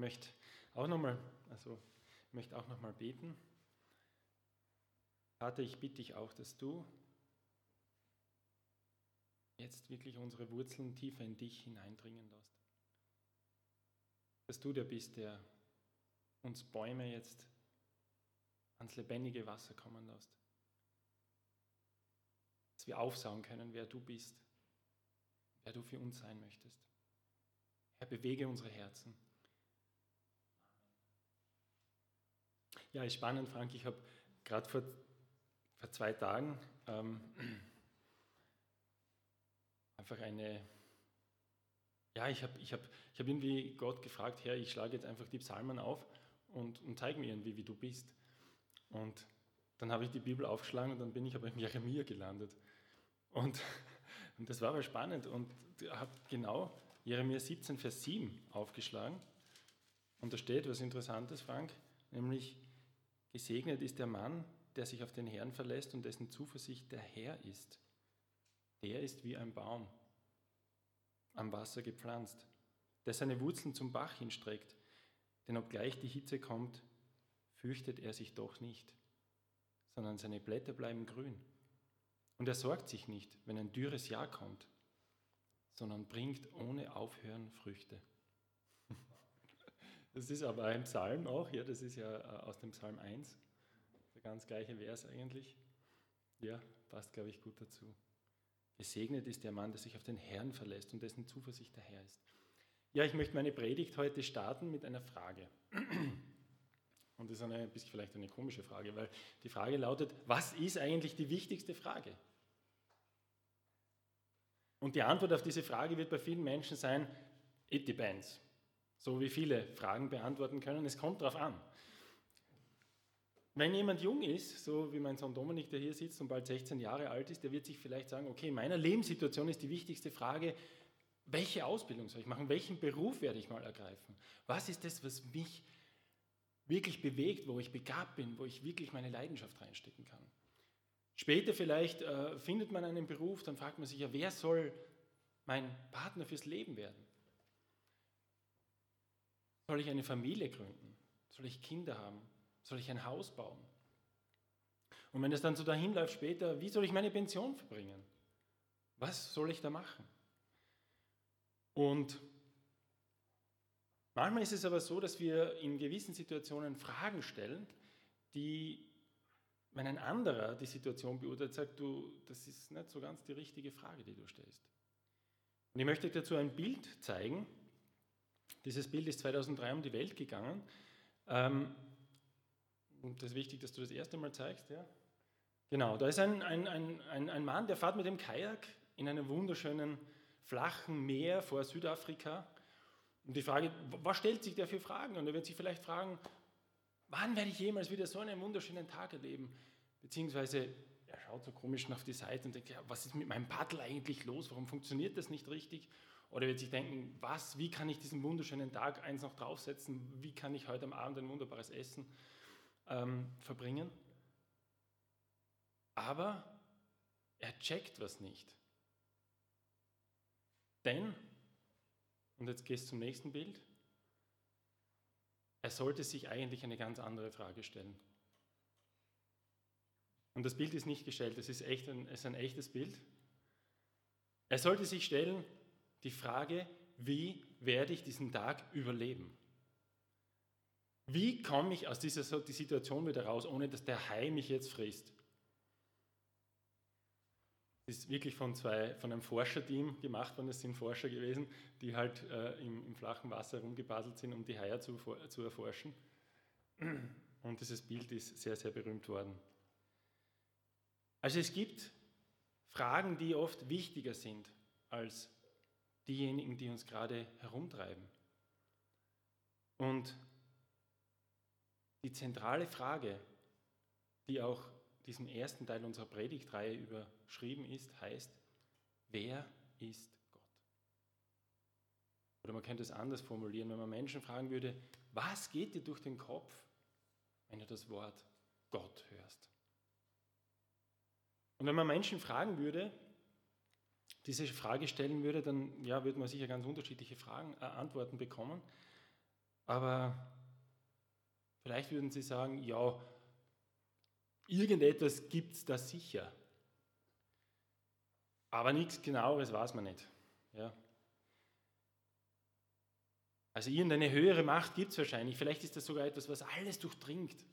möchte auch nochmal, also möchte auch noch mal beten. Vater, ich bitte dich auch, dass du jetzt wirklich unsere Wurzeln tiefer in dich hineindringen lässt. Dass du der bist, der uns Bäume jetzt ans lebendige Wasser kommen lässt. Dass wir aufsauen können, wer du bist, wer du für uns sein möchtest. Herr, bewege unsere Herzen. Ja, ist spannend, Frank. Ich habe gerade vor, vor zwei Tagen ähm, einfach eine, ja, ich habe ich hab, ich hab irgendwie Gott gefragt, Herr, ich schlage jetzt einfach die Psalmen auf und, und zeige mir irgendwie, wie du bist. Und dann habe ich die Bibel aufgeschlagen und dann bin ich aber im Jeremia gelandet. Und, und das war aber spannend und habe genau Jeremia 17, Vers 7 aufgeschlagen. Und da steht was Interessantes, Frank, nämlich, gesegnet ist der Mann, der sich auf den Herrn verlässt und dessen Zuversicht der Herr ist. Der ist wie ein Baum am Wasser gepflanzt, der seine Wurzeln zum Bach hinstreckt, denn obgleich die Hitze kommt, fürchtet er sich doch nicht, sondern seine Blätter bleiben grün. Und er sorgt sich nicht, wenn ein dürres Jahr kommt, sondern bringt ohne Aufhören Früchte. Das ist aber ein Psalm auch, ja, das ist ja äh, aus dem Psalm 1, der ganz gleiche Vers eigentlich. Ja, passt, glaube ich, gut dazu. Gesegnet ist der Mann, der sich auf den Herrn verlässt und dessen Zuversicht der Herr ist. Ja, ich möchte meine Predigt heute starten mit einer Frage. Und das ist eine, bisschen vielleicht eine komische Frage, weil die Frage lautet, was ist eigentlich die wichtigste Frage? Und die Antwort auf diese Frage wird bei vielen Menschen sein, it depends. So wie viele Fragen beantworten können, es kommt darauf an. Wenn jemand jung ist, so wie mein Sohn Dominik, der hier sitzt und bald 16 Jahre alt ist, der wird sich vielleicht sagen, okay, in meiner Lebenssituation ist die wichtigste Frage, welche Ausbildung soll ich machen? Welchen Beruf werde ich mal ergreifen? Was ist das, was mich wirklich bewegt, wo ich begabt bin, wo ich wirklich meine Leidenschaft reinstecken kann? Später vielleicht äh, findet man einen Beruf, dann fragt man sich ja, wer soll mein Partner fürs Leben werden? Soll ich eine Familie gründen? Soll ich Kinder haben? Soll ich ein Haus bauen? Und wenn es dann so dahin läuft später, wie soll ich meine Pension verbringen? Was soll ich da machen? Und manchmal ist es aber so, dass wir in gewissen Situationen Fragen stellen, die, wenn ein anderer die Situation beurteilt, sagt, du, das ist nicht so ganz die richtige Frage, die du stellst. Und ich möchte dazu ein Bild zeigen. Dieses Bild ist 2003 um die Welt gegangen. Ähm, und das ist wichtig, dass du das erste Mal zeigst. Ja? Genau, da ist ein, ein, ein, ein Mann, der fährt mit dem Kajak in einem wunderschönen flachen Meer vor Südafrika. Und die Frage, was stellt sich der für Fragen? Und er wird sich vielleicht fragen, wann werde ich jemals wieder so einen wunderschönen Tag erleben? Beziehungsweise er schaut so komisch auf die Seite und denkt, ja, was ist mit meinem Paddel eigentlich los? Warum funktioniert das nicht richtig? Oder er wird sich denken, was, wie kann ich diesen wunderschönen Tag eins noch draufsetzen? Wie kann ich heute am Abend ein wunderbares Essen ähm, verbringen. Aber er checkt was nicht. Denn, und jetzt gehst du zum nächsten Bild, er sollte sich eigentlich eine ganz andere Frage stellen. Und das Bild ist nicht gestellt, es ist, echt ein, es ist ein echtes Bild. Er sollte sich stellen die Frage, wie werde ich diesen Tag überleben? Wie komme ich aus dieser Situation wieder raus, ohne dass der Hai mich jetzt frisst? Das ist wirklich von, zwei, von einem Forscherteam gemacht worden. Es sind Forscher gewesen, die halt äh, im, im, flachen Wasser rumgebaselt sind, um die Haie zu, zu erforschen. Und dieses Bild ist sehr, sehr berühmt worden. Also es gibt Fragen, die oft wichtiger sind als diejenigen, die uns gerade herumtreiben. Und die zentrale Frage, die auch diesem ersten Teil unserer Predigtreihe überschrieben ist, heißt, wer ist Gott? Oder man könnte es anders formulieren, wenn man Menschen fragen würde, was geht dir durch den Kopf, wenn du das Wort Gott hörst? Und wenn man Menschen fragen würde, diese Frage stellen würde, dann ja, würde man sicher ganz unterschiedliche Fragen, äh, Antworten bekommen. aber vielleicht würden Sie sagen, ja, irgendetwas gibt es da sicher. Aber nichts genaueres weiß man nicht. Ja. Also irgendeine höhere Macht gibt es wahrscheinlich. Vielleicht ist das sogar etwas, was alles durchdringt.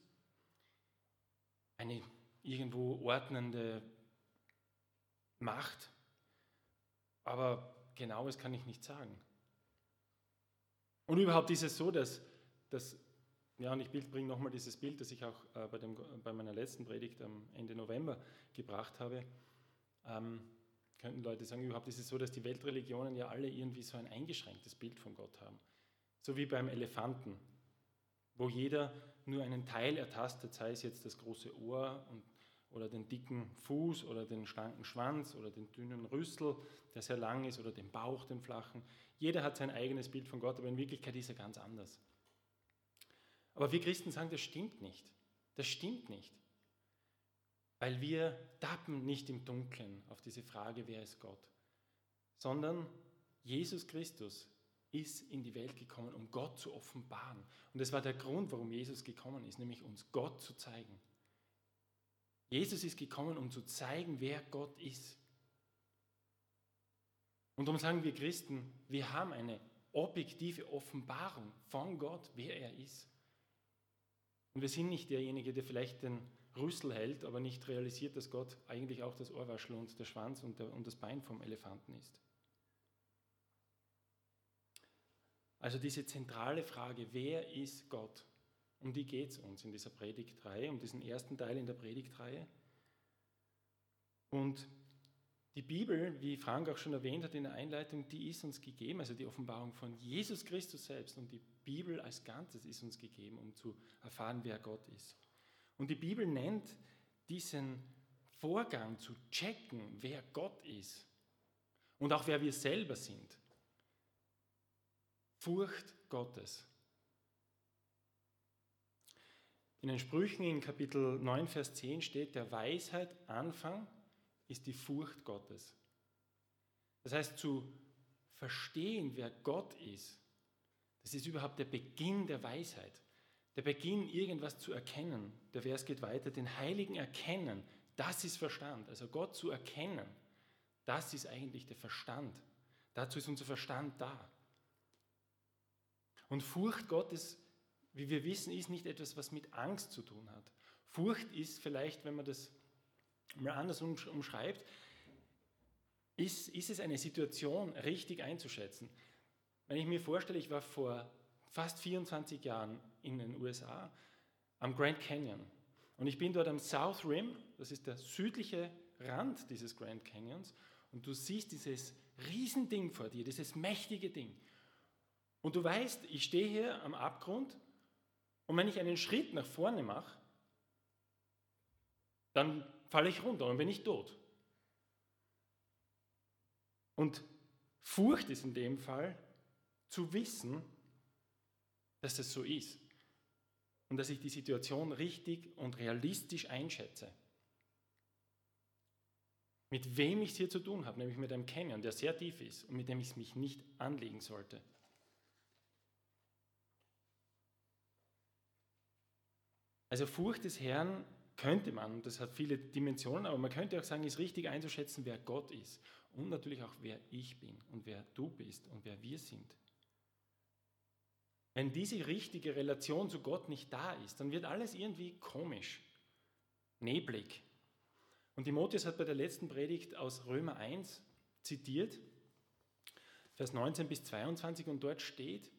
Eine irgendwo ordnende Macht. Aber genaues kann ich nicht sagen. Und überhaupt ist es so, dass, dass ja, und ich bringe nochmal dieses Bild, das ich auch äh, bei, dem, bei meiner letzten Predigt am Ende November gebracht habe. Ähm, könnten Leute sagen, überhaupt ist es so, dass die Weltreligionen ja alle irgendwie so ein eingeschränktes Bild von Gott haben. So wie beim Elefanten, wo jeder nur einen Teil ertastet, sei es jetzt das große Ohr und, oder den dicken Fuß oder den schlanken Schwanz oder den dünnen Rüssel, der sehr lang ist, oder den Bauch, den flachen. Jeder hat sein eigenes Bild von Gott, aber in Wirklichkeit ist er ganz anders. Aber wir Christen sagen, das stimmt nicht. Das stimmt nicht. Weil wir tappen nicht im Dunkeln auf diese Frage, wer ist Gott, sondern Jesus Christus ist in die Welt gekommen, um Gott zu offenbaren. Und das war der Grund, warum Jesus gekommen ist, nämlich uns Gott zu zeigen. Jesus ist gekommen, um zu zeigen, wer Gott ist. Und darum sagen wir Christen, wir haben eine objektive Offenbarung von Gott, wer er ist. Und wir sind nicht derjenige, der vielleicht den Rüssel hält, aber nicht realisiert, dass Gott eigentlich auch das Ohrwaschel und der Schwanz und, der, und das Bein vom Elefanten ist. Also diese zentrale Frage, wer ist Gott? Um die geht es uns in dieser Predigtreihe, um diesen ersten Teil in der Predigtreihe. Und die Bibel, wie Frank auch schon erwähnt hat in der Einleitung, die ist uns gegeben, also die Offenbarung von Jesus Christus selbst und die Bibel als Ganzes ist uns gegeben, um zu erfahren, wer Gott ist. Und die Bibel nennt diesen Vorgang zu checken, wer Gott ist und auch wer wir selber sind. Furcht Gottes. In den Sprüchen in Kapitel 9, Vers 10 steht, der Weisheit Anfang ist die Furcht Gottes. Das heißt, zu verstehen, wer Gott ist, das ist überhaupt der Beginn der Weisheit der Beginn, irgendwas zu erkennen. Der Vers geht weiter, den Heiligen erkennen, das ist Verstand. Also Gott zu erkennen, das ist eigentlich der Verstand. Dazu ist unser Verstand da. Und Furcht Gottes, wie wir wissen, ist nicht etwas, was mit Angst zu tun hat. Furcht ist vielleicht, wenn man das mal anders umschreibt, ist, ist es eine Situation richtig einzuschätzen. Wenn ich mir vorstelle, ich war vor fast 24 Jahren in den USA am Grand Canyon. Und ich bin dort am South Rim, das ist der südliche Rand dieses Grand Canyons, und du siehst dieses Riesending vor dir, dieses mächtige Ding. Und du weißt, ich stehe hier am Abgrund und wenn ich einen Schritt nach vorne mache, dann falle ich runter und bin ich tot. Und Furcht ist in dem Fall zu wissen, dass das so ist und dass ich die Situation richtig und realistisch einschätze. Mit wem ich es hier zu tun habe, nämlich mit einem Canyon, der sehr tief ist und mit dem ich mich nicht anlegen sollte. Also Furcht des Herrn könnte man, und das hat viele Dimensionen, aber man könnte auch sagen, ist richtig einzuschätzen, wer Gott ist und natürlich auch, wer ich bin und wer du bist und wer wir sind. Wenn diese richtige Relation zu Gott nicht da ist, dann wird alles irgendwie komisch, neblig. Und Timotheus hat bei der letzten Predigt aus Römer 1 zitiert, Vers 19 bis 22, und dort steht,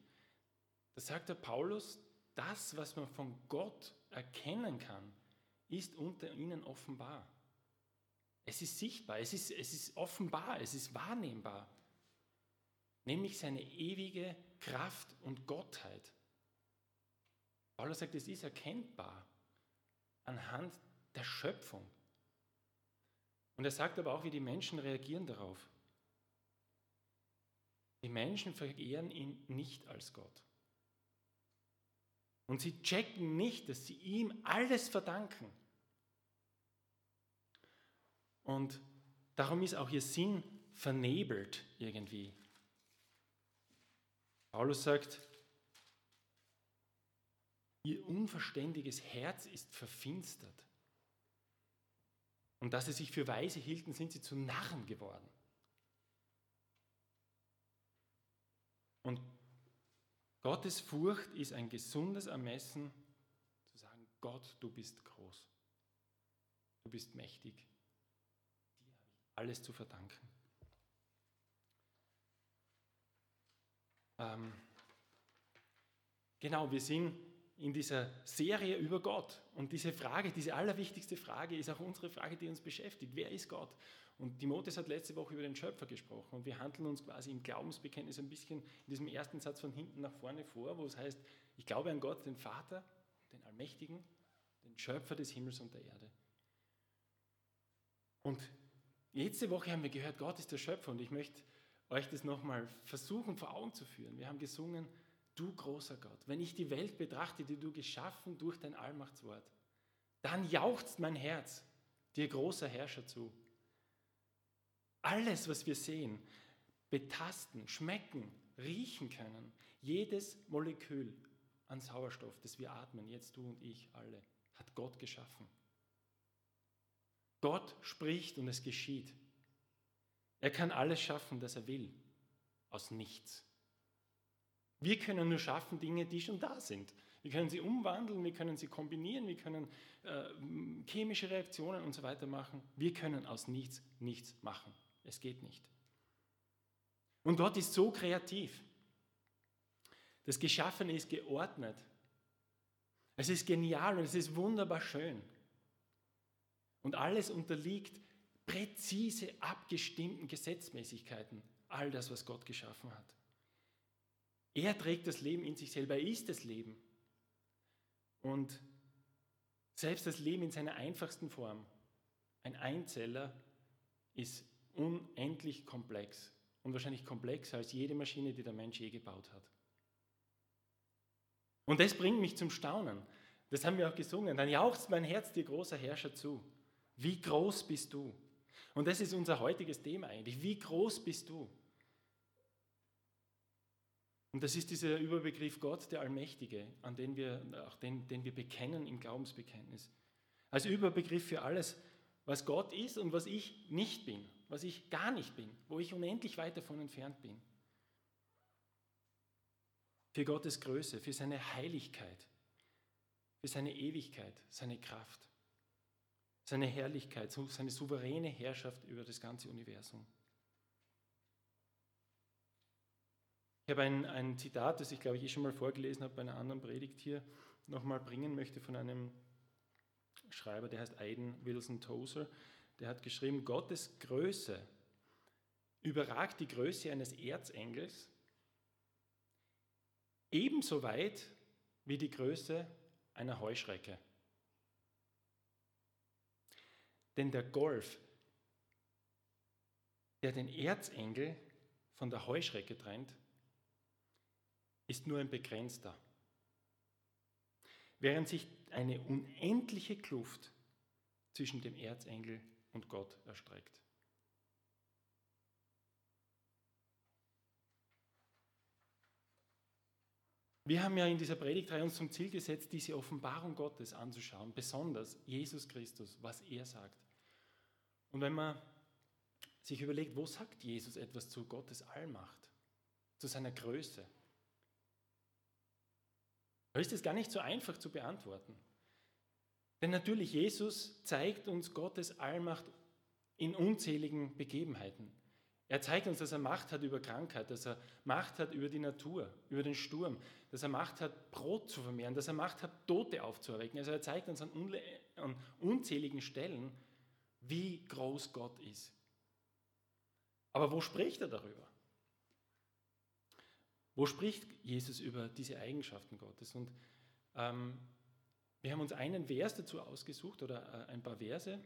da sagt der Paulus, das, was man von Gott erkennen kann, ist unter ihnen offenbar. Es ist sichtbar, es ist, es ist offenbar, es ist wahrnehmbar nämlich seine ewige Kraft und Gottheit. Paulus sagt, es ist erkennbar anhand der Schöpfung. Und er sagt aber auch, wie die Menschen reagieren darauf. Die Menschen verehren ihn nicht als Gott. Und sie checken nicht, dass sie ihm alles verdanken. Und darum ist auch ihr Sinn vernebelt irgendwie. Paulus sagt, Ihr unverständiges Herz ist verfinstert. Und dass sie sich für weise hielten, sind sie zu Narren geworden. Und Gottes Furcht ist ein gesundes Ermessen, zu sagen, Gott, du bist groß, du bist mächtig, dir habe ich alles zu verdanken. Ähm, genau, wir sind in dieser Serie über Gott. Und diese Frage, diese allerwichtigste Frage ist auch unsere Frage, die uns beschäftigt. Wer ist Gott? Und Timotheus hat letzte Woche über den Schöpfer gesprochen. Und wir handeln uns quasi im Glaubensbekenntnis ein bisschen in diesem ersten Satz von hinten nach vorne vor, wo es heißt, ich glaube an Gott, den Vater, den Allmächtigen, den Schöpfer des Himmels und der Erde. Und letzte Woche haben wir gehört, Gott ist der Schöpfer. Und ich möchte euch das nochmal versuchen vor Augen zu führen. Wir haben gesungen, du großer Gott, wenn ich die Welt betrachte, die du geschaffen durch dein Allmachtswort, dann jauchzt mein Herz dir großer Herrscher zu. Alles, was wir sehen, betasten, schmecken, riechen können, jedes Molekül an Sauerstoff, das wir atmen, jetzt du und ich alle, hat Gott geschaffen. Gott spricht und es geschieht. Er kann alles schaffen, das er will, aus nichts. Wir können nur schaffen Dinge, die schon da sind. Wir können sie umwandeln, wir können sie kombinieren, wir können äh, chemische Reaktionen und so weiter machen. Wir können aus nichts nichts machen. Es geht nicht. Und Gott ist so kreativ. Das Geschaffene ist geordnet. Es ist genial und es ist wunderbar schön. Und alles unterliegt präzise abgestimmten Gesetzmäßigkeiten. All das, was Gott geschaffen hat. Er trägt das Leben in sich selber, er ist das Leben. Und selbst das Leben in seiner einfachsten Form, ein Einzeller, ist unendlich komplex und wahrscheinlich komplexer als jede Maschine, die der Mensch je gebaut hat. Und das bringt mich zum Staunen. Das haben wir auch gesungen. Dann jauchzt mein Herz dir großer Herrscher zu. Wie groß bist du? Und das ist unser heutiges Thema eigentlich. Wie groß bist du? Und das ist dieser Überbegriff Gott, der Allmächtige, an den wir, auch den, den wir bekennen im Glaubensbekenntnis. Als Überbegriff für alles, was Gott ist und was ich nicht bin, was ich gar nicht bin, wo ich unendlich weit davon entfernt bin. Für Gottes Größe, für seine Heiligkeit, für seine Ewigkeit, seine Kraft, seine Herrlichkeit, seine souveräne Herrschaft über das ganze Universum. Ich habe ein, ein Zitat, das ich glaube ich eh schon mal vorgelesen habe bei einer anderen Predigt hier, nochmal bringen möchte von einem Schreiber, der heißt Aiden Wilson Tozer. Der hat geschrieben, Gottes Größe überragt die Größe eines Erzengels ebenso weit wie die Größe einer Heuschrecke. Denn der Golf, der den Erzengel von der Heuschrecke trennt, ist nur ein begrenzter. Während sich eine unendliche Kluft zwischen dem Erzengel und Gott erstreckt. Wir haben ja in dieser Predigtreihe uns zum Ziel gesetzt, diese Offenbarung Gottes anzuschauen, besonders Jesus Christus, was er sagt. Und wenn man sich überlegt, wo sagt Jesus etwas zu Gottes Allmacht, zu seiner Größe, da ist es gar nicht so einfach zu beantworten. Denn natürlich, Jesus zeigt uns Gottes Allmacht in unzähligen Begebenheiten. Er zeigt uns, dass er Macht hat über Krankheit, dass er Macht hat über die Natur, über den Sturm, dass er Macht hat, Brot zu vermehren, dass er Macht hat, Tote aufzuerwecken. Also er zeigt uns an, an unzähligen Stellen, wie groß Gott ist. Aber wo spricht er darüber? Wo spricht Jesus über diese Eigenschaften Gottes? Und ähm, wir haben uns einen Vers dazu ausgesucht oder äh, ein paar Verse,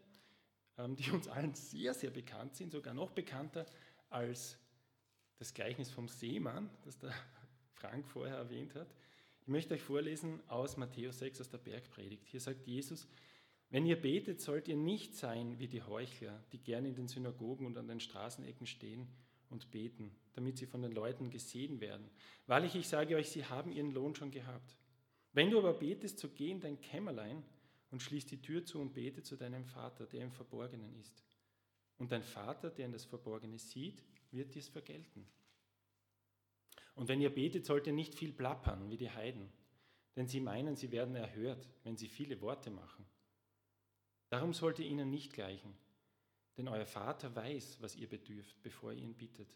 ähm, die uns allen sehr, sehr bekannt sind, sogar noch bekannter als das Gleichnis vom Seemann, das der Frank vorher erwähnt hat. Ich möchte euch vorlesen aus Matthäus 6 aus der Bergpredigt. Hier sagt Jesus, wenn ihr betet, sollt ihr nicht sein wie die Heuchler, die gerne in den Synagogen und an den Straßenecken stehen und beten, damit sie von den Leuten gesehen werden. Wahrlich, ich sage euch, sie haben ihren Lohn schon gehabt. Wenn du aber betest, so geh in dein Kämmerlein und schließ die Tür zu und bete zu deinem Vater, der im Verborgenen ist. Und dein Vater, der in das Verborgene sieht, wird dies vergelten. Und wenn ihr betet, sollt ihr nicht viel plappern wie die Heiden, denn sie meinen, sie werden erhört, wenn sie viele Worte machen. Darum sollt ihr ihnen nicht gleichen, denn euer Vater weiß, was ihr bedürft, bevor ihr ihn bittet.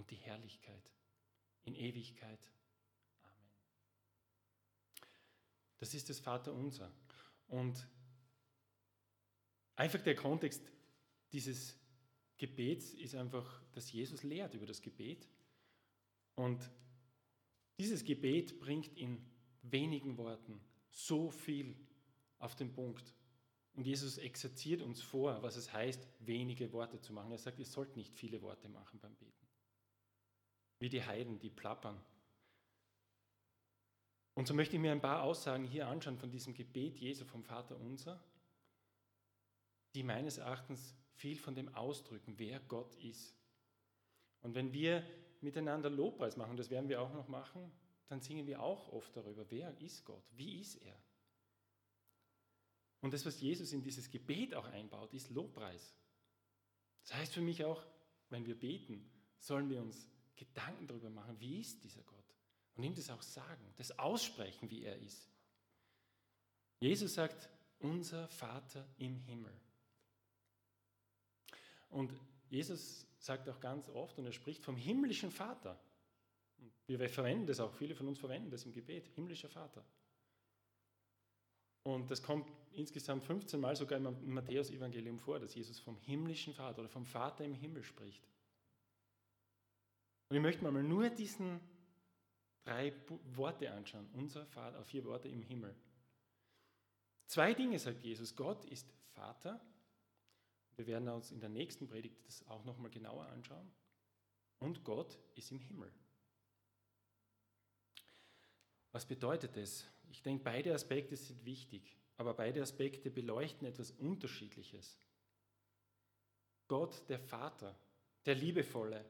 und die Herrlichkeit in Ewigkeit. Amen. Das ist das Vaterunser. Und einfach der Kontext dieses Gebets ist einfach, dass Jesus lehrt über das Gebet. Und dieses Gebet bringt in wenigen Worten so viel auf den Punkt. Und Jesus exerziert uns vor, was es heißt, wenige Worte zu machen. Er sagt, ihr sollt nicht viele Worte machen beim Beten. Wie die Heiden, die plappern. Und so möchte ich mir ein paar Aussagen hier anschauen von diesem Gebet Jesu vom Vater unser, die meines Erachtens viel von dem ausdrücken, wer Gott ist. Und wenn wir miteinander Lobpreis machen, das werden wir auch noch machen, dann singen wir auch oft darüber, wer ist Gott, wie ist er. Und das, was Jesus in dieses Gebet auch einbaut, ist Lobpreis. Das heißt für mich auch, wenn wir beten, sollen wir uns Gedanken darüber machen, wie ist dieser Gott? Und ihm das auch sagen, das aussprechen, wie er ist. Jesus sagt, unser Vater im Himmel. Und Jesus sagt auch ganz oft, und er spricht vom himmlischen Vater. Wir verwenden das auch, viele von uns verwenden das im Gebet, himmlischer Vater. Und das kommt insgesamt 15 Mal sogar im Matthäus-Evangelium vor, dass Jesus vom himmlischen Vater oder vom Vater im Himmel spricht. Und ich möchte mir mal nur diesen drei Worte anschauen. Unser Vater, vier Worte im Himmel. Zwei Dinge sagt Jesus. Gott ist Vater wir werden uns in der nächsten Predigt das auch nochmal genauer anschauen. Und Gott ist im Himmel. Was bedeutet das? Ich denke, beide Aspekte sind wichtig, aber beide Aspekte beleuchten etwas Unterschiedliches. Gott, der Vater, der Liebevolle,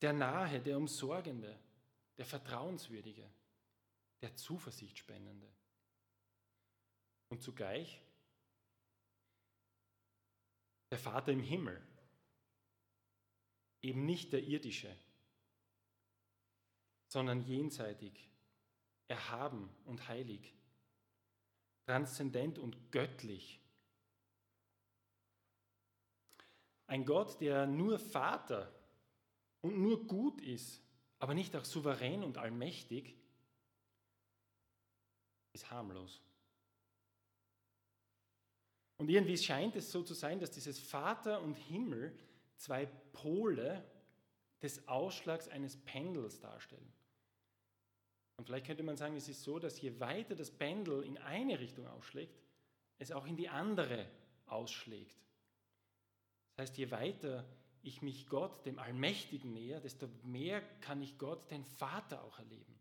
der Nahe, der Umsorgende, der Vertrauenswürdige, der Zuversichtspendende. Und zugleich der Vater im Himmel, eben nicht der irdische, sondern jenseitig, erhaben und heilig, transzendent und göttlich. Ein Gott, der nur Vater und nur gut ist, aber nicht auch souverän und allmächtig, ist harmlos. Und irgendwie scheint es so zu sein, dass dieses Vater und Himmel zwei Pole des Ausschlags eines Pendels darstellen. Und vielleicht könnte man sagen, es ist so, dass je weiter das Pendel in eine Richtung ausschlägt, es auch in die andere ausschlägt. Das heißt, je weiter ich mich Gott, dem Allmächtigen näher, desto mehr kann ich Gott, den Vater, auch erleben.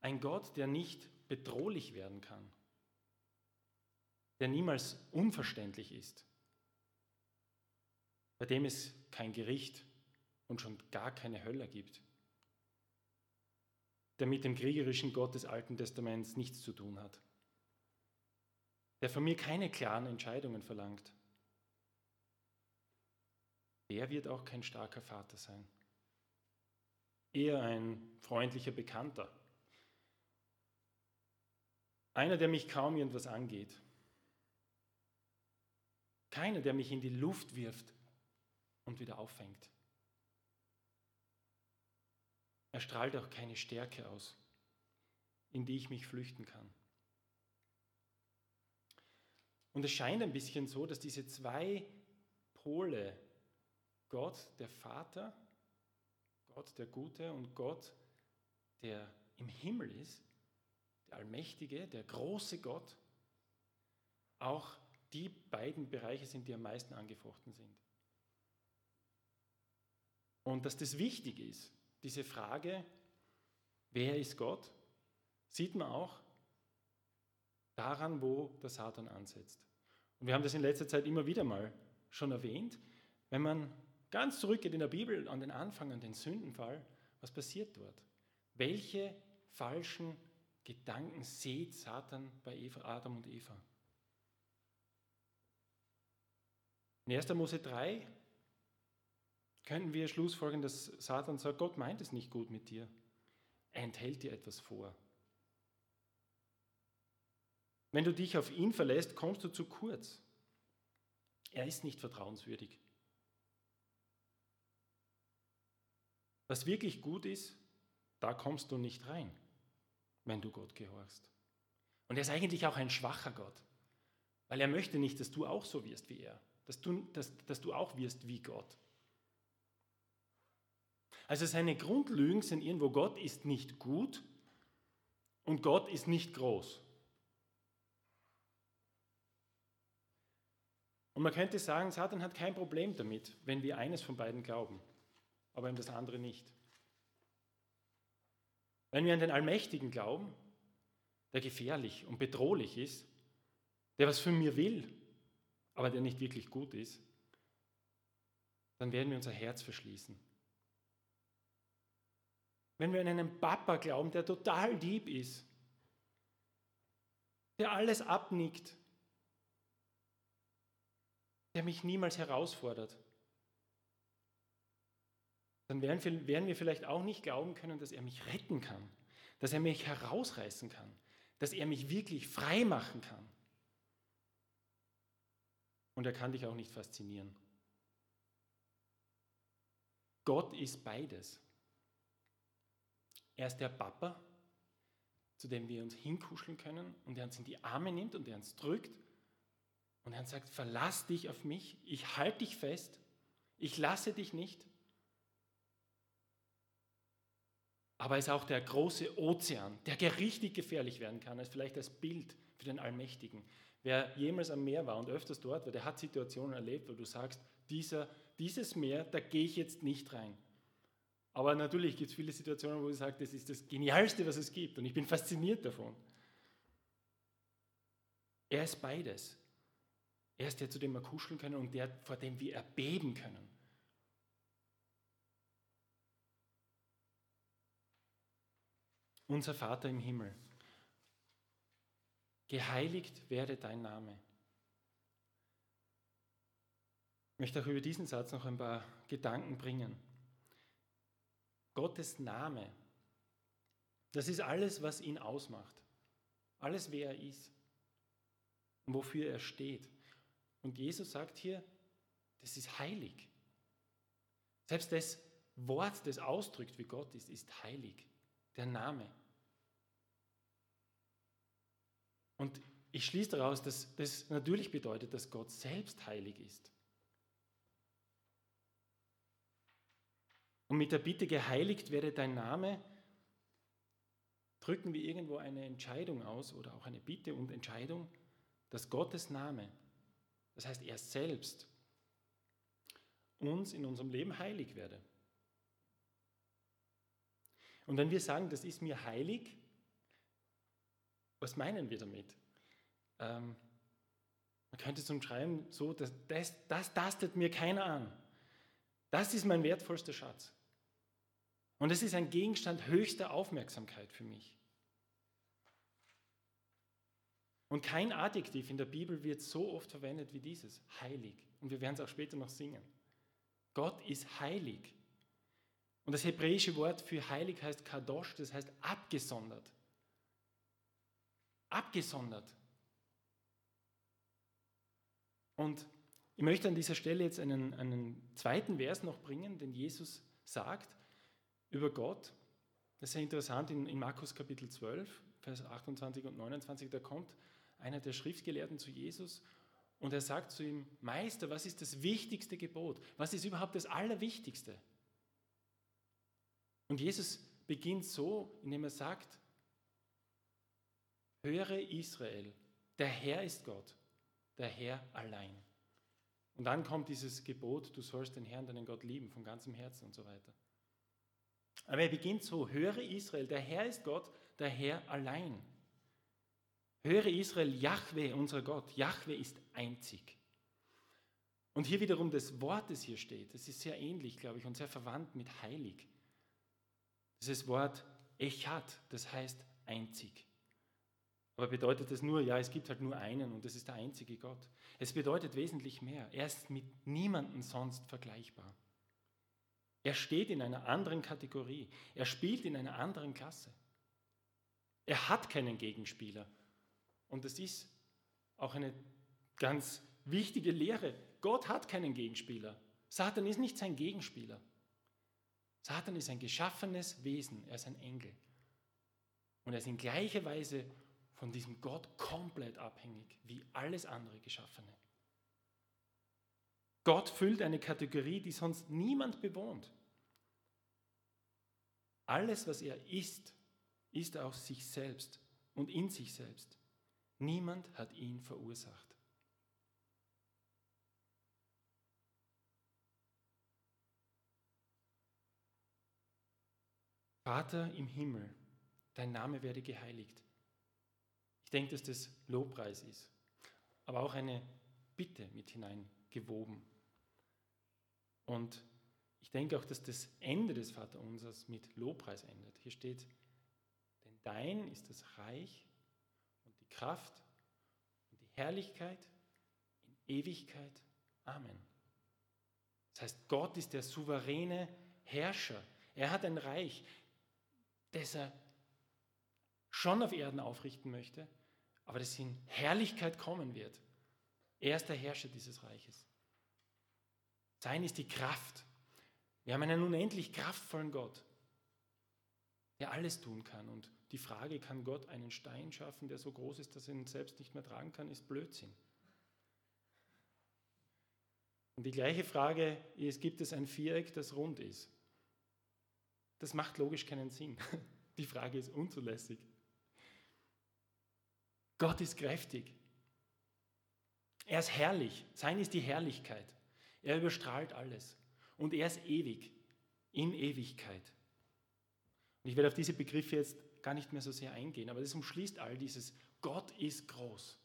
Ein Gott, der nicht bedrohlich werden kann, der niemals unverständlich ist, bei dem es kein Gericht und schon gar keine Hölle gibt, der mit dem kriegerischen Gott des Alten Testaments nichts zu tun hat, der von mir keine klaren Entscheidungen verlangt, der wird auch kein starker Vater sein, eher ein freundlicher Bekannter einer, der mich kaum irgendwas angeht. Keiner, der mich in die Luft wirft und wieder auffängt. Er strahlt auch keine Stärke aus, in die ich mich flüchten kann. Und es scheint ein bisschen so, dass diese zwei Pole, Gott, der Vater, Gott der Gute und Gott, der im Himmel ist, der Allmächtige, der große Gott, auch die beiden Bereiche sind, die am meisten angefochten sind. Und dass das wichtig ist, diese Frage, wer ist Gott, sieht man auch daran, wo der Satan ansetzt. Und wir haben das in letzter Zeit immer wieder mal schon erwähnt. Wenn man ganz zurückgeht in der Bibel an den Anfang, an den Sündenfall, was passiert dort? Welche falschen Gedanken sieht Satan bei Eva, Adam und Eva? In 1. Mose 3 könnten wir schlussfolgern, dass Satan sagt, Gott meint es nicht gut mit dir. Er enthält dir etwas vor. Wenn du dich auf ihn verlässt, kommst du zu kurz. Er ist nicht vertrauenswürdig. Was wirklich gut ist, da kommst du nicht rein, wenn du Gott gehorchst. Und er ist eigentlich auch ein schwacher Gott, weil er möchte nicht, dass du auch so wirst wie er dass du, dass, dass du auch wirst wie Gott. Also seine Grundlügen sind irgendwo, Gott ist nicht gut und Gott ist nicht groß. Und man könnte sagen, Satan hat kein Problem damit, wenn wir eines von beiden glauben, aber ihm das andere nicht. Wenn wir an den Allmächtigen glauben, der gefährlich und bedrohlich ist, der was von mir will, aber der nicht wirklich gut ist, dann werden wir unser Herz verschließen. Wenn wir an einen Papa glauben, der total lieb ist, der alles abnickt, der mich niemals herausfordert, dann werden wir vielleicht auch nicht glauben können, dass er mich retten kann, dass er mich herausreißen kann, dass er mich wirklich frei machen kann. Und er kann dich auch nicht faszinieren. Gott ist beides. Er ist der Papa, zu dem wir uns hinkuscheln können und der uns in die Arme nimmt und der uns drückt und er sagt, verlass dich auf mich, ich halte dich fest, ich lasse dich nicht. Aber er ist auch der große Ozean, der richtig gefährlich werden kann, als vielleicht als Bild für den Allmächtigen. Wer jemals am Meer war und öfters dort war, der hat Situationen erlebt, wo du sagst, dieser, dieses Meer, da gehe ich jetzt nicht rein. Aber natürlich gibt es viele Situationen, wo du sagst, das ist das Genialste, was es gibt und ich bin fasziniert davon. Er ist beides. Er ist der, zu dem wir kuscheln können und der, vor dem wir erbeben können. Unser Vater im Himmel geheiligt werde dein Name. Ich möchte auch über diesen Satz noch ein paar Gedanken bringen. Gottes Name, das ist alles, was ihn ausmacht. Alles, wer er ist und wofür er steht. Und Jesus sagt hier, das ist heilig. Selbst das Wort, das ausdrückt, wie Gott ist, ist heilig. Der Name. Und ich schließe daraus, dass das natürlich bedeutet, dass Gott selbst heilig ist. Und mit der Bitte, geheiligt werde dein Name, drücken wir irgendwo eine Entscheidung aus oder auch eine Bitte und Entscheidung, dass Gottes Name, das heißt er selbst, uns in unserem Leben heilig werde. Und wenn wir sagen, das ist mir heilig, was meinen wir damit? Ähm, man könnte es umschreiben, so, dass das, das tastet mir keiner an. Das ist mein wertvollster Schatz. Und es ist ein Gegenstand höchster Aufmerksamkeit für mich. Und kein Adjektiv in der Bibel wird so oft verwendet wie dieses, heilig. Und wir werden es auch später noch singen. Gott ist heilig. Und das hebräische Wort für heilig heißt kadosh, das heißt abgesondert abgesondert. Und ich möchte an dieser Stelle jetzt einen, einen zweiten Vers noch bringen, den Jesus sagt über Gott. Das ist sehr interessant in, in Markus Kapitel 12, Vers 28 und 29. Da kommt einer der Schriftgelehrten zu Jesus und er sagt zu ihm, Meister, was ist das wichtigste Gebot? Was ist überhaupt das Allerwichtigste? Und Jesus beginnt so, indem er sagt, höre Israel, der Herr ist Gott, der Herr allein. Und dann kommt dieses Gebot, du sollst den Herrn, deinen Gott lieben, von ganzem Herzen und so weiter. Aber er beginnt so, höre Israel, der Herr ist Gott, der Herr allein. Höre Israel, Jahwe, unser Gott, Jahwe ist einzig. Und hier wiederum das Wort, das hier steht, das ist sehr ähnlich, glaube ich, und sehr verwandt mit heilig. Dieses Wort Echat, das heißt einzig. Aber bedeutet das nur, ja, es gibt halt nur einen und das ist der einzige Gott. Es bedeutet wesentlich mehr. Er ist mit niemandem sonst vergleichbar. Er steht in einer anderen Kategorie. Er spielt in einer anderen Klasse. Er hat keinen Gegenspieler. Und das ist auch eine ganz wichtige Lehre. Gott hat keinen Gegenspieler. Satan ist nicht sein Gegenspieler. Satan ist ein geschaffenes Wesen. Er ist ein Engel. Und er ist in gleicher Weise von diesem Gott komplett abhängig wie alles andere Geschaffene. Gott füllt eine Kategorie, die sonst niemand bewohnt. Alles, was er ist, ist aus sich selbst und in sich selbst. Niemand hat ihn verursacht. Vater im Himmel, dein Name werde geheiligt. Ich denke, dass das Lobpreis ist, aber auch eine Bitte mit hineingewoben. Und ich denke auch, dass das Ende des Vaterunsers mit Lobpreis endet. Hier steht, denn dein ist das Reich die Kraft und die Herrlichkeit in Ewigkeit. Amen. Das heißt, Gott ist der souveräne Herrscher. Er hat ein Reich, das er schon auf Erden aufrichten möchte, aber das in Herrlichkeit kommen wird. Er ist der Herrscher dieses Reiches. Sein ist die Kraft. Wir haben einen unendlich kraftvollen Gott, der alles tun kann. Und die Frage, kann Gott einen Stein schaffen, der so groß ist, dass er ihn selbst nicht mehr tragen kann, ist Blödsinn. Und die gleiche Frage ist, gibt es ein Viereck, das rund ist? Das macht logisch keinen Sinn. Die Frage ist unzulässig. Gott ist kräftig. Er ist herrlich. Sein ist die Herrlichkeit. Er überstrahlt alles. Und er ist ewig, in Ewigkeit. Und ich werde auf diese Begriffe jetzt gar nicht mehr so sehr eingehen, aber das umschließt all dieses. Gott ist groß.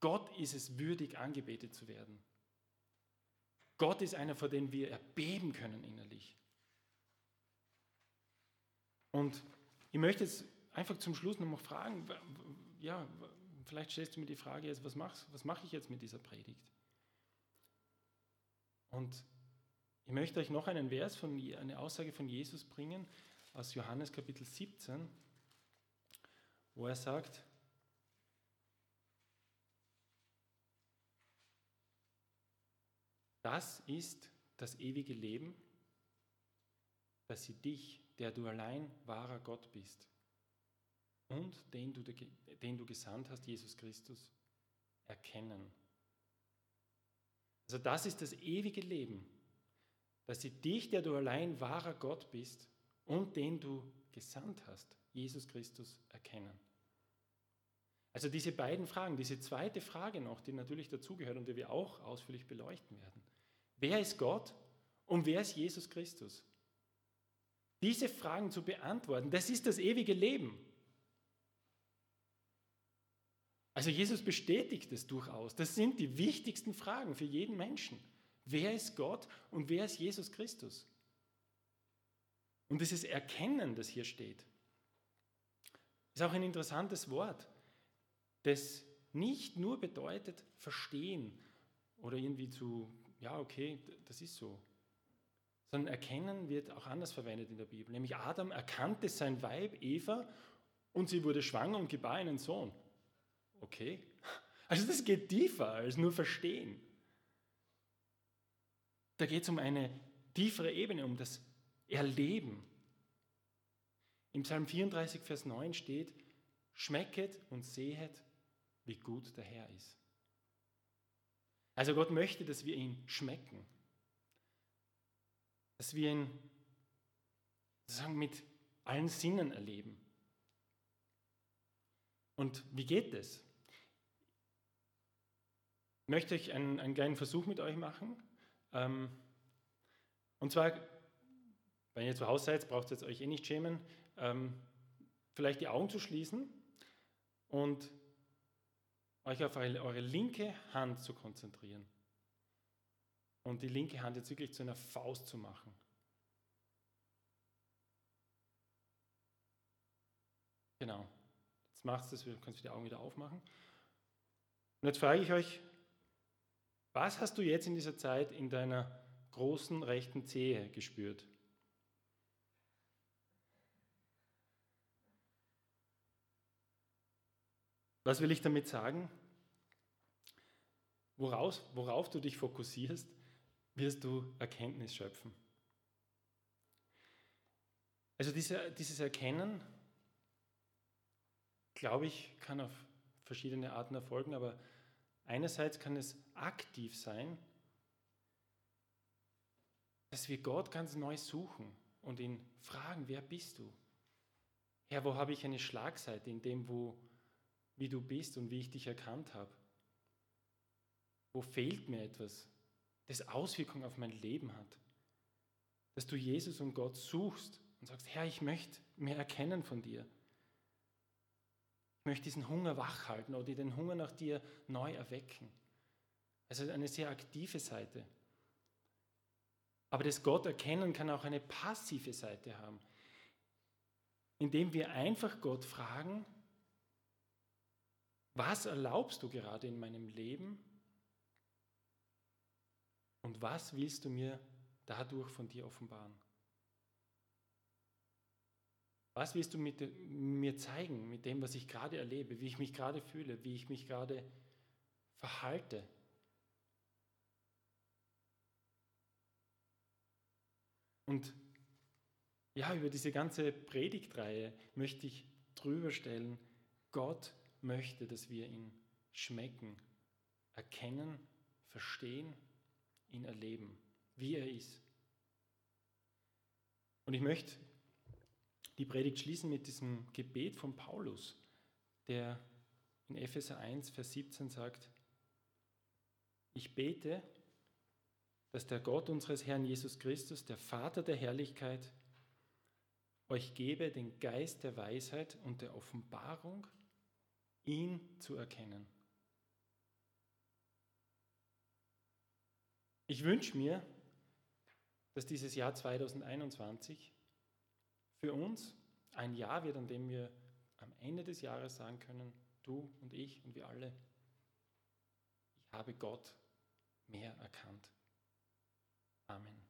Gott ist es würdig, angebetet zu werden. Gott ist einer, vor dem wir erbeben können innerlich. Und ich möchte jetzt einfach zum Schluss noch mal fragen, ja, vielleicht stellst du mir die Frage jetzt, was, was mache ich jetzt mit dieser Predigt? Und ich möchte euch noch einen Vers von, eine Aussage von Jesus bringen aus Johannes Kapitel 17, wo er sagt, das ist das ewige Leben, dass sie dich, der du allein wahrer Gott bist, und den du, den du gesandt hast, Jesus Christus, erkennen. Also das ist das ewige Leben, dass sie dich, der du allein wahrer Gott bist, und den du gesandt hast, Jesus Christus, erkennen. Also diese beiden Fragen, diese zweite Frage noch, die natürlich dazugehört und die wir auch ausführlich beleuchten werden. Wer ist Gott und wer ist Jesus Christus? Diese Fragen zu beantworten, das ist das ewige Leben. Also Jesus bestätigt es durchaus. Das sind die wichtigsten Fragen für jeden Menschen. Wer ist Gott und wer ist Jesus Christus? Und dieses Erkennen, das hier steht, ist auch ein interessantes Wort, das nicht nur bedeutet verstehen oder irgendwie zu, ja, okay, das ist so, sondern erkennen wird auch anders verwendet in der Bibel. Nämlich Adam erkannte sein Weib Eva und sie wurde schwanger und gebar einen Sohn. Okay? Also das geht tiefer als nur verstehen. Da geht es um eine tiefere Ebene, um das Erleben. Im Psalm 34, Vers 9 steht, schmecket und sehet, wie gut der Herr ist. Also Gott möchte, dass wir ihn schmecken, dass wir ihn sozusagen mit allen Sinnen erleben. Und wie geht es? Ich möchte euch einen, einen kleinen Versuch mit euch machen. Ähm, und zwar, wenn ihr zu Hause seid, braucht ihr euch eh nicht schämen, ähm, vielleicht die Augen zu schließen und euch auf eure linke Hand zu konzentrieren. Und die linke Hand jetzt wirklich zu einer Faust zu machen. Genau. Jetzt machst du es, du kannst die Augen wieder aufmachen. Und jetzt frage ich euch, was hast du jetzt in dieser Zeit in deiner großen rechten Zehe gespürt? Was will ich damit sagen? Woraus, worauf du dich fokussierst, wirst du Erkenntnis schöpfen. Also diese, dieses Erkennen, glaube ich, kann auf verschiedene Arten erfolgen, aber einerseits kann es aktiv sein, dass wir Gott ganz neu suchen und ihn fragen, wer bist du? Herr, wo habe ich eine Schlagseite in dem, wo, wie du bist und wie ich dich erkannt habe? Wo fehlt mir etwas, das Auswirkungen auf mein Leben hat? Dass du Jesus und Gott suchst und sagst, Herr, ich möchte mehr erkennen von dir. Ich möchte diesen Hunger wachhalten oder den Hunger nach dir neu erwecken. Also eine sehr aktive Seite. Aber das Gott erkennen kann auch eine passive Seite haben, indem wir einfach Gott fragen, was erlaubst du gerade in meinem Leben und was willst du mir dadurch von dir offenbaren? Was willst du mit, mir zeigen, mit dem, was ich gerade erlebe, wie ich mich gerade fühle, wie ich mich gerade verhalte? Und ja, über diese ganze Predigtreihe möchte ich drüber stellen, Gott möchte, dass wir ihn schmecken, erkennen, verstehen, ihn erleben, wie er ist. Und ich möchte die Predigt schließen mit diesem Gebet von Paulus, der in Epheser 1, Vers 17 sagt, ich bete, dass der Gott unseres Herrn Jesus Christus, der Vater der Herrlichkeit, euch gebe den Geist der Weisheit und der Offenbarung, ihn zu erkennen. Ich wünsche mir, dass dieses Jahr 2021 für uns ein Jahr wird, an dem wir am Ende des Jahres sagen können, du und ich und wir alle, ich habe Gott mehr erkannt. Amen.